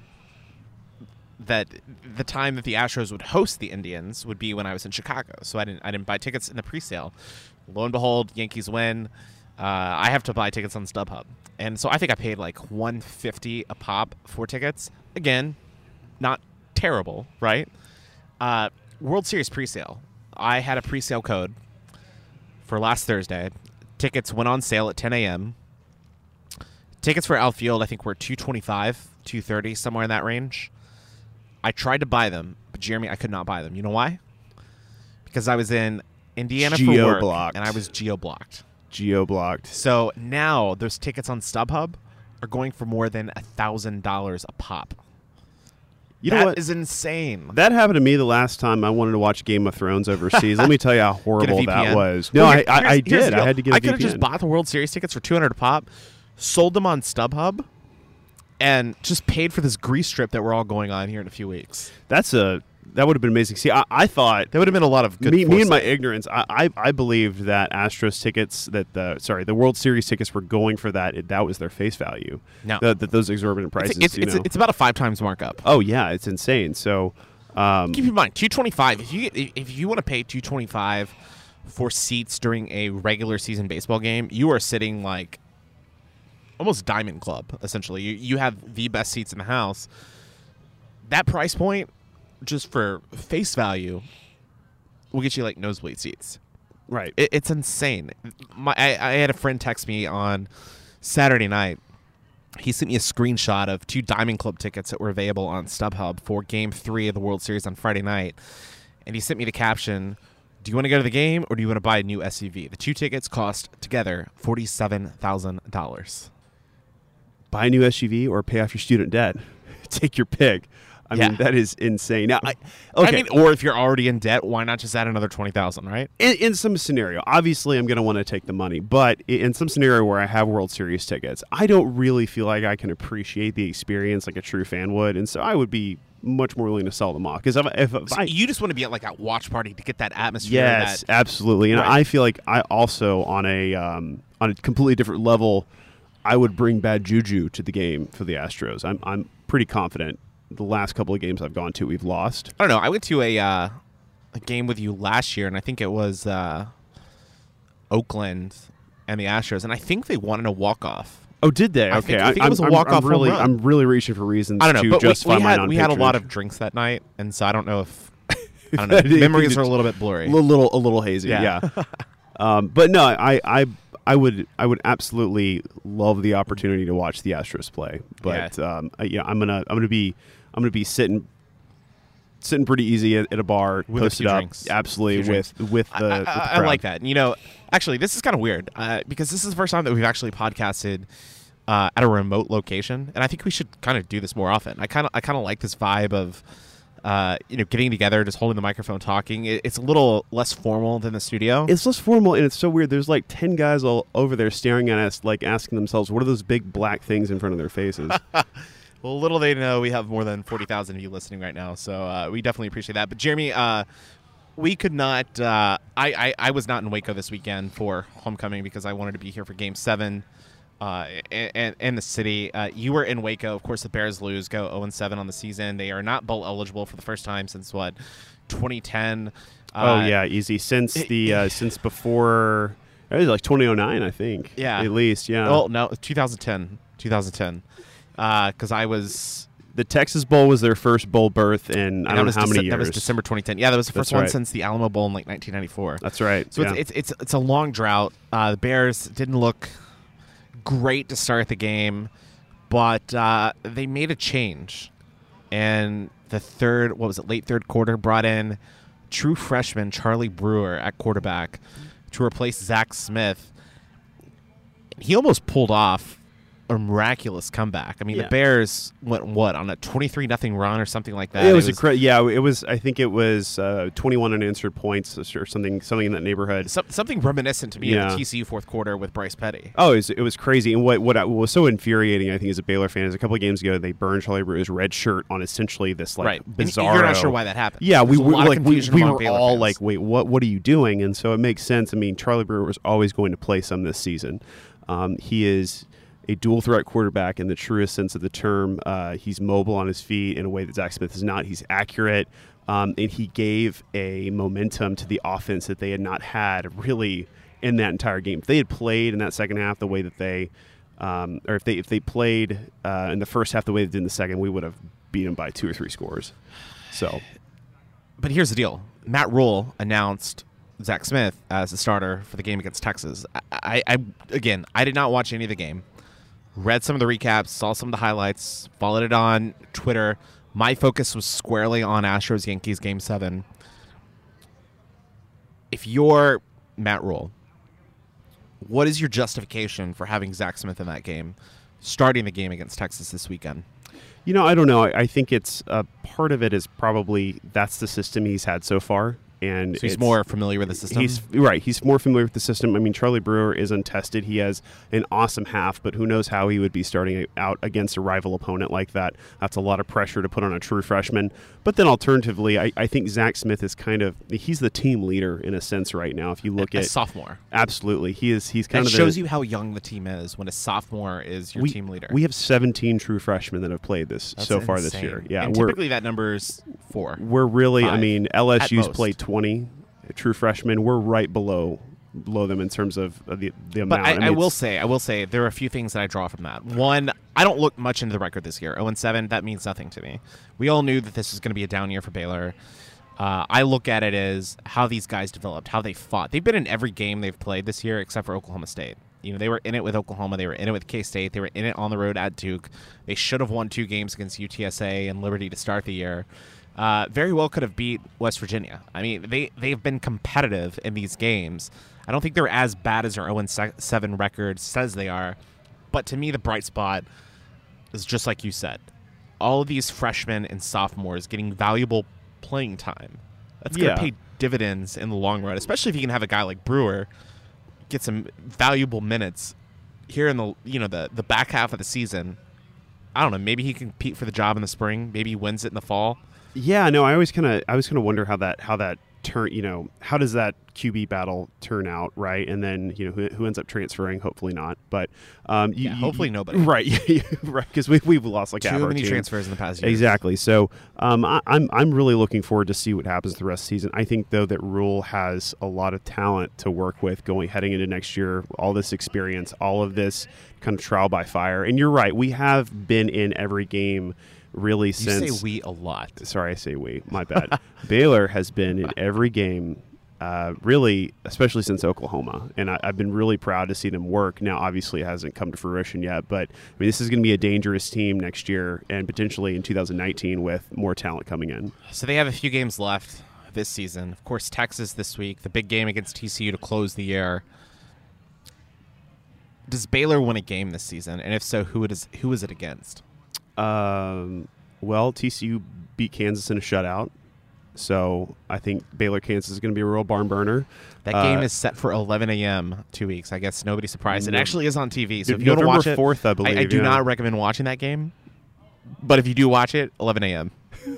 that the time that the Astros would host the Indians would be when I was in Chicago. So I didn't I didn't buy tickets in the presale. Lo and behold, Yankees win. Uh, I have to buy tickets on StubHub, and so I think I paid like 150 a pop for tickets. Again, not terrible, right? Uh, World Series presale. I had a presale code for last Thursday. Tickets went on sale at 10 a.m. Tickets for outfield, I think, were 225, 230, somewhere in that range. I tried to buy them, but Jeremy, I could not buy them. You know why? Because I was in Indiana for work, Geo-blocked. and I was geo blocked. Geo blocked. So now those tickets on StubHub are going for more than a thousand dollars a pop. You That know what? is insane. That happened to me the last time I wanted to watch Game of Thrones overseas. Let me tell you how horrible that was. No, Well, I, I, I did. I had to get a I could have just bought the World Series tickets for 200 a pop, sold them on StubHub, and just paid for this Greece trip that we're all going on here in a few weeks. That's a that would have been amazing. See, I, I thought That would have been a lot of good. me, me and my ignorance, I, I, I believed that Astros tickets, that the sorry, the World Series tickets were going for that. It, that was their face value. No. that, that those exorbitant prices. It's, it's, you it's, know. it's about a five times markup. oh yeah, it's insane. So, um, Keep in mind, 225. If you if if you want to pay 225 for seats during a regular season baseball game, you are sitting like almost diamond club essentially. You you have the best seats in the house. That price point just for face value will get you like nosebleed seats. right. It, it's insane. My I, I had a friend text me on Saturday night. He sent me a screenshot of two Diamond Club tickets that were available on StubHub for Game Three of the World Series on Friday night, and he sent me the caption. Do you want to go to the game or do you want to buy a new SUV? The two tickets cost together forty-seven thousand dollars. buy a new SUV or pay off your student debt. Take your pick. I Yeah. mean, that is insane. Now, I, okay. I mean, or if you're already in debt, why not just add another twenty thousand? Right? in, in some scenario, obviously, I'm going to want to take the money, but in some scenario where I have World Series tickets, I don't really feel like I can appreciate the experience like a true fan would, and so I would be much more willing to sell them off because if, if, if So I you just want to be at like a watch party to get that atmosphere. yes, that, absolutely, and Right. I feel like I also on a um, on a completely different level, I would bring bad juju to the game for the Astros. I'm I'm pretty confident. The last couple of games I've gone to, we've lost. I don't know. I went to a uh, a game with you last year, and I think it was uh, Oakland and the Astros, and I think they wanted a walk off. Oh, did they? I Okay, think- I think it I'm- was a I'm- walk-off really. I'm really reaching for reasons I don't know, to but we, justify we had we had a lot of drinks that night, and so I don't know if I don't know. It Memories are a little bit blurry. a little, little, a little hazy. Yeah. Yeah. um, but no, I, I, I would, I would absolutely love the opportunity to watch the Astros play. But Yeah. um, I- yeah, I'm gonna, I'm gonna be, I'm gonna be sitting, sitting pretty easy at, at a bar, With a posted few up, drinks. absolutely with, with the, I, I- with the I like that. You know, actually, this is kind of weird uh, because this is the first time that we've actually podcasted uh, at a remote location, and I think we should kind of do this more often. I kind of, I kind of like this vibe of, uh, you know, getting together, just holding the microphone, talking. It, it's a little less formal than the studio. It's less formal and it's so weird. There's like ten guys all over there staring at us, like asking themselves, "What are those big black things in front of their faces?" Well, little they know we have more than 40,000 of you listening right now, so uh, we definitely appreciate that. But, Jeremy, uh, we could not, uh, I, I, I was not in Waco this weekend for homecoming because I wanted to be here for game seven uh, and, and the city. Uh, you were in Waco. Of course, the Bears lose, go 0 7 on the season. They are not bowl eligible for the first time since what, 2010. oh Uh, yeah, easy. Since it- the uh, since before it was like 2009, I think. Yeah. at least yeah. Well, no, 2010. 2010. Because I was the Texas Bowl was their first bowl berth in I don't know how many years. That was December 2010. Yeah, that was the That's first one right. since the Alamo Bowl in like 1994. That's right. So yeah. it's, it's it's it's a long drought. Uh, the Bears didn't look great to start the game, but uh, they made a change, and the third what was it late third quarter brought in true freshman Charlie Brewer at quarterback to replace Zach Smith. He almost pulled off a miraculous comeback. I mean, Yeah. the Bears went what on a twenty-three nothing run or something like that. it was, incre- yeah, it was. I think it was uh, 21 unanswered points or something, something in that neighborhood. some, something reminiscent to me Yeah. of the TCU fourth quarter with Bryce Petty. Oh, it was, it was crazy. And what what, I, what was so infuriating, I think, as a Baylor fan, is a couple of games ago they burned Charlie Brewer's red shirt on essentially this like right, bizarre. You're not sure why that happened. Yeah, we There's a were like we, we were Baylor all fans. like, wait, what what are you doing? And so it makes sense. I mean, Charlie Brewer was always going to play some this season. Um, he is a dual threat quarterback in the truest sense of the term. Uh, he's mobile on his feet in a way that Zach Smith is not. He's accurate. Um, and he gave a momentum to the offense that they had not had really in that entire game. If they had played in that second half the way that they, um, or if they if they played uh, in the first half the way they did in the second, we would have beat them by two or three scores. So But here's the deal: Matt Rhule announced Zach Smith as the starter for the game against Texas. I, I, I again, I did not watch any of the game. Read some of the recaps, saw some of the highlights, followed it on Twitter. My focus was squarely on Astros Yankees Game Seven. If you're Matt Rhule, what is your justification for having Zach Smith in that game, starting the game against Texas this weekend? You know, I don't know. I, I think it's uh, part of it is probably that's the system he's had so far, and So he's more familiar with the system. He's right. He's more familiar with the system. I mean, Charlie Brewer is untested. He has an awesome half, but who knows how he would be starting out against a rival opponent like that? That's a lot of pressure to put on a true freshman. But then, alternatively, I, I think Zach Smith is kind of he's the team leader in a sense right now. If you look a at sophomore. absolutely, he is. He's kind That of shows the, you how young the team is when a sophomore is your we, team leader. We have 17 true freshmen that have played this That's so far this year. Yeah, and typically that number is four. we're really. I mean, LSU's played 20 true freshmen. We're right below below them in terms of uh, the the But. I, I, mean, will say, I will say, there are a few things that I draw from that. One, I don't look much into the record this year. 0 and 7, that means nothing to me. We all knew that this was going to be a down year for Baylor. Uh, I look at it as how these guys developed, how they fought. They've been in every game they've played this year except for Oklahoma State. You know, they were in it with Oklahoma, they were in it with K State, they were in it on the road at Duke. They should have won two games against UTSA and Liberty to start the year. Uh, very well could have beat West Virginia. I mean, they they've been competitive in these games. I don't think they're as bad as their 0 7 record says they are, but to me, the bright spot is just like you said. All of these freshmen and sophomores getting valuable playing time. That's going to Yeah. pay dividends in the long run, especially if you can have a guy like Brewer get some valuable minutes here in the you know the the back half of the season. I don't know. Maybe he can compete for the job in the spring. Maybe he wins it in the fall. Yeah, no, I always kind of I was kind of wonder how that how that turn you know how does that QB battle turn out right and then you know who, who ends up transferring hopefully not but um you, Yeah, hopefully you- nobody. right right because we we've lost like Too many transfers in the past year. Exactly. So um, I, I'm I'm really looking forward to see what happens the rest of the season. I think though that Rhule has a lot of talent to work with going heading into next year. All this experience, all of this kind of trial by fire. And you're right, we have been in every game really You since. say we a lot. Sorry, I say we. My bad. Baylor has been in every game. Uh, really, especially since Oklahoma, and I, I've been really proud to see them work. Now, obviously, it hasn't come to fruition yet, but I mean, this is going to be a dangerous team next year, and potentially in 2019 with more talent coming in. So they have a few games left this season. Of course, Texas this week, the big game against TCU to close the year. Does Baylor win a game this season? And if so, who it is who is it against? Um, well, TCU beat Kansas in a shutout, so I think Baylor Kansas is going to be a real barn burner. That Uh, game is set for 11 a.m. two weeks. I guess nobody's surprised. It actually is on TV. So if you November want to watch it, 4th, I I, believe, do yeah. not recommend watching that game. But if you do watch it, 11 a.m.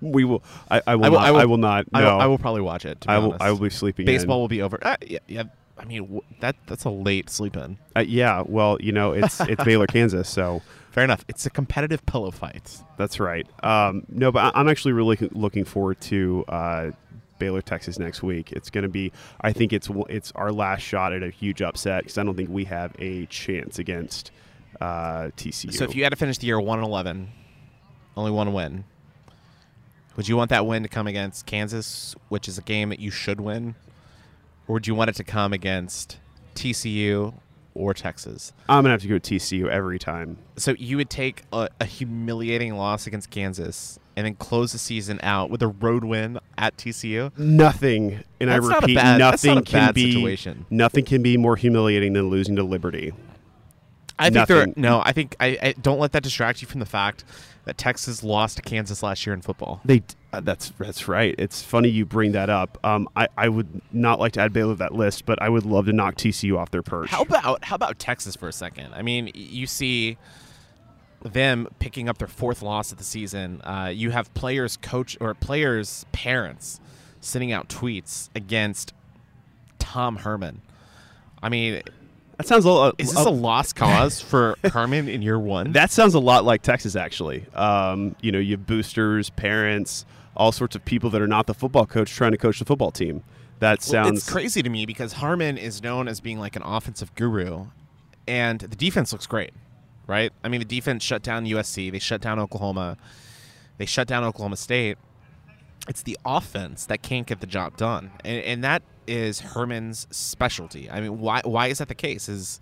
We will. I, I will. I will- not, I will- I will not. I, no. will, I will probably watch it. To be I will. honest. I will be sleeping. Baseball in. will be over. Uh, yeah, yeah. I mean, w- that that's a late sleep in. Uh, yeah. Well, you know, it's it's Baylor, Kansas, so Fair enough. It's a competitive pillow fight. that's right. Um, no, but I'm actually really looking- looking forward to uh, Baylor, Texas next week. It's going to be. I think it's it's our last shot at a huge upset because I don't think we have a chance against uh, TCU. So if you had to finish the year one and eleven, only one win, would you want that win to come against Kansas, which is a game that you should win, or would you want it to come against TCU or Texas? I'm gonna have to go TCU every time. So you would take a, a humiliating loss against Kansas and then close the season out with a road win at TCU. Nothing, and That's I not a repeat, bad- nothing not a can bad be situation. nothing can be more humiliating than losing to Liberty. I think there. nothing. No, I think I, I don't let that distract you from the fact that Texas lost to Kansas last year in football. They uh, that's that's right. It's funny you bring that up. Um, I I would not like to add Baylor to that list, but I would love to knock TCU off their perch. How about how about Texas for a second? I mean, you see them picking up their fourth loss of the season. Uh, you have players, coach or players' parents sending out tweets against Tom Herman. I mean, That sounds a lot. is this a lost cause for Herman in year one? That sounds a lot like Texas, actually. Um, you know, you have boosters, parents, all sorts of people that are not the football coach trying to coach the football team. That Well, sounds it's crazy to me because Herman is known as being like an offensive guru, and the defense looks great, right? I mean, the defense shut down USC, they shut down Oklahoma, they shut down Oklahoma State. It's the offense that can't get the job done, and, and that is Herman's specialty. I mean, why why is that the case? Is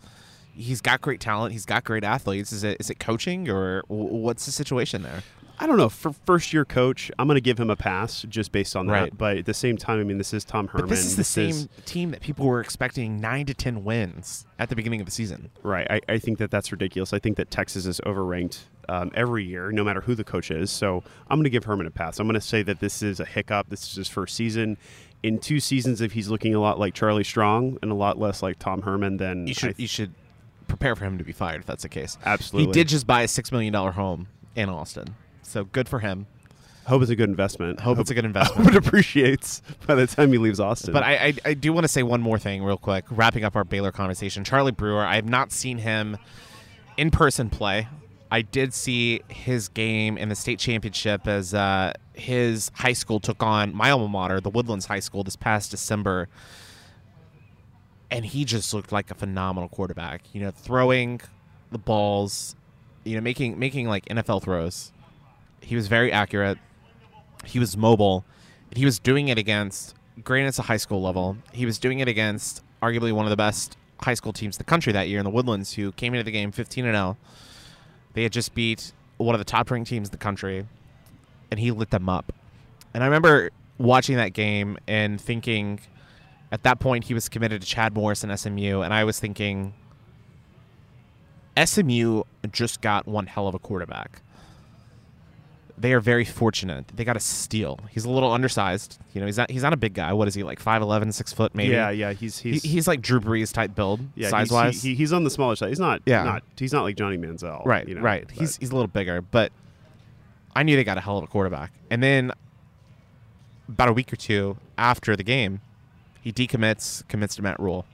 he's got great talent, he's got great athletes. Is it is it coaching or what's the situation there? I don't know. For first year coach, I'm going to give him a pass just based on Right. that. But at the same time, I mean, this is Tom Herman. But this is the same team that people were expecting nine to ten wins at the beginning of the season. Right. I, I think that that's ridiculous. I think that Texas is overranked um, every year, no matter who the coach is. So I'm going to give Herman a pass. I'm going to say that this is a hiccup. This is his first season. In two seasons, if he's looking a lot like Charlie Strong and a lot less like Tom Herman, then you should I- you should prepare for him to be fired if that's the case. Absolutely. He did just buy a six million dollar home in Austin, so good for him. hope it's a good investment. Hope it's a good Hope investment. it appreciates by the time he leaves Austin. But I, I I do want to say one more thing real quick, wrapping up our Baylor conversation. Charlie Brewer, I have not seen him in person play. I did see his game in the state championship as uh, his high school took on my alma mater, the Woodlands High School, this past December. And he just looked like a phenomenal quarterback. You know, throwing the balls, you know, making making like NFL throws. He was very accurate. He was mobile. He was doing it against, granted, it's a high school level. He was doing it against arguably one of the best high school teams in the country that year in the Woodlands, who came into the game 15 and 0. They had just beat one of the top ranked teams in the country, and he lit them up. And I remember watching that game and thinking, at that point, he was committed to Chad Morris and SMU, and I was thinking, SMU just got one hell of a quarterback. They are very fortunate. They got a steal. He's a little undersized. You know, he's not he's not a big guy. What is he like 5'11", 6 foot maybe? yeah, yeah, he's He, he's he's like Drew Brees type build, yeah, size he's, wise. he- he's on the smaller side. He's not. Yeah. not he's not like Johnny Manziel. right, you know, right. but- He's he's a little bigger, but I knew they got a hell of a quarterback. And then about a week or two after the game, he decommits, commits to Matt Rhule.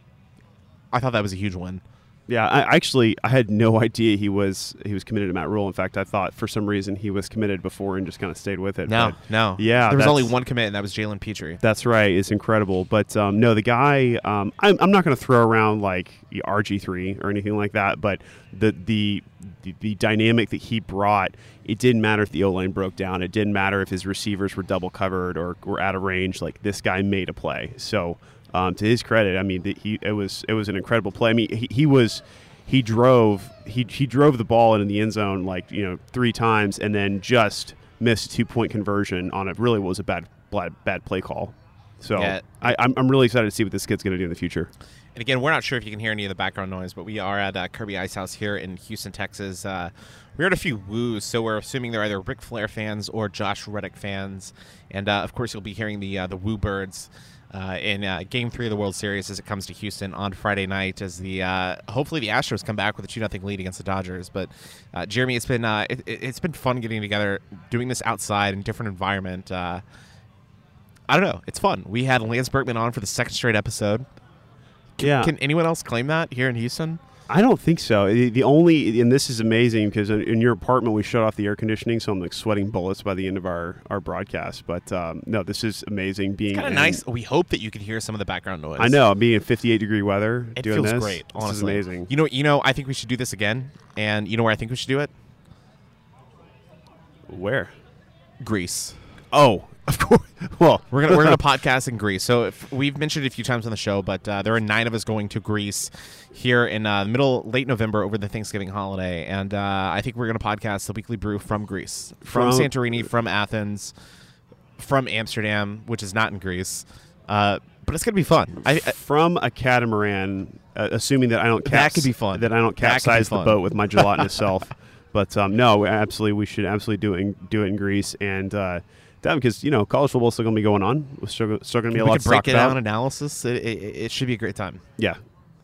I thought that was a huge win. Yeah, I actually I had no idea he was he was committed to Matt Rhule. In fact, I thought for some reason he was committed before and just kind of stayed with it. No, but no. Yeah, there was only one commit, and that was Jalen Pitre. That's right. It's incredible. But um, no, the guy. Um, I'm, I'm not going to throw around like RG three or anything like that. But the the the, the dynamic that he brought. It didn't matter if the O line broke down. It didn't matter if his receivers were double covered or were out of range. Like this guy made a play. So um, to his credit, I mean, the, he it was it was an incredible play. I mean, he, he was he drove he he drove the ball into the end zone like you know three times and then just missed a two point conversion on it. Really was a bad bad, bad play call. So Yeah. I, I'm, I'm really excited to see what this kid's going to do in the future. And again, we're not sure if you can hear any of the background noise, but we are at uh, Kirby Ice House here in Houston, Texas. Uh, we heard a few woos, so we're assuming they're either Ric Flair fans or Josh Reddick fans. And uh, of course, you'll be hearing the uh, the Woo Birds uh, in uh, Game Three of the World Series as it comes to Houston on Friday night. As the uh, hopefully the Astros come back with a two nothing lead against the Dodgers. But uh, Jeremy, it's been uh, it, it's been fun getting together, doing this outside in different environment. Uh, I don't know. It's fun. We had Lance Berkman on for the second straight episode. Can, Yeah. Can anyone else claim that here in Houston? I don't think so. The, only, and this is amazing because in, your apartment we shut off the air conditioning, so I'm like sweating bullets by the end of our, our broadcast. But um, no, this is amazing. Being Kind of nice. We hope that you can hear some of the background noise. I know being in 58 degree weather. It doing feels this, great. This Honestly, is amazing. You know, you know. I think we should do this again. And you know where I think we should do it? Where? Greece. Oh, of course. Well, We're gonna we're gonna podcast in Greece. So if, we've mentioned it a few times on the show, but uh, there are nine of us going to Greece here in uh, middle late November over the Thanksgiving holiday, and uh, I think we're gonna podcast the Weekly Brew from Greece, from, From- Santorini, from Athens, from Amsterdam, which is not in Greece. Uh, but it's gonna be fun. I, I, from a catamaran uh, assuming that I don't That caps- could be fun. That I don't That capsize the boat with my gelatinous self. But um, no, absolutely, we should absolutely do it in, do it in Greece and. That because you know college football is still going to be going on. We're still, still going to be a we lot to break it down analysis. It, it, it should be a great time. yeah,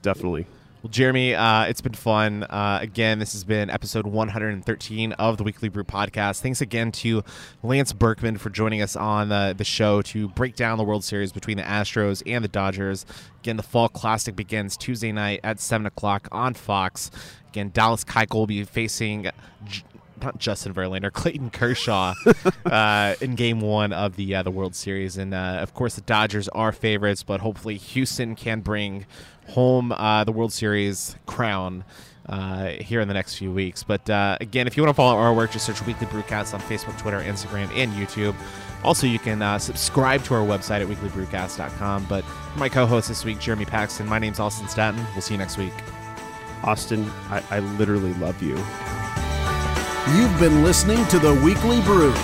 definitely. Well, Jeremy, uh, it's been fun. Uh, again, this has been episode 113 of the Weekly Brew podcast. Thanks again to Lance Berkman for joining us on the, the show to break down the World Series between the Astros and the Dodgers. Again, the Fall Classic begins Tuesday night at 7 o'clock on Fox. Again, Dallas Keuchel will be facing. J- not Justin Verlander, Clayton Kershaw, uh, in Game One of the uh, the World Series, and uh, of course the Dodgers are favorites, but hopefully Houston can bring home uh, the World Series crown uh, here in the next few weeks. But uh, again, if you want to follow our work, just search Weekly Brewcast on Facebook, Twitter, Instagram, and YouTube. Also, you can uh, subscribe to our website at weeklybrewcast.com. But for my co-host this week, Jeremy Paxton, my name's Austin Staton. We'll see you next week. Austin, I, I literally love you. You've been listening to The Weekly Brew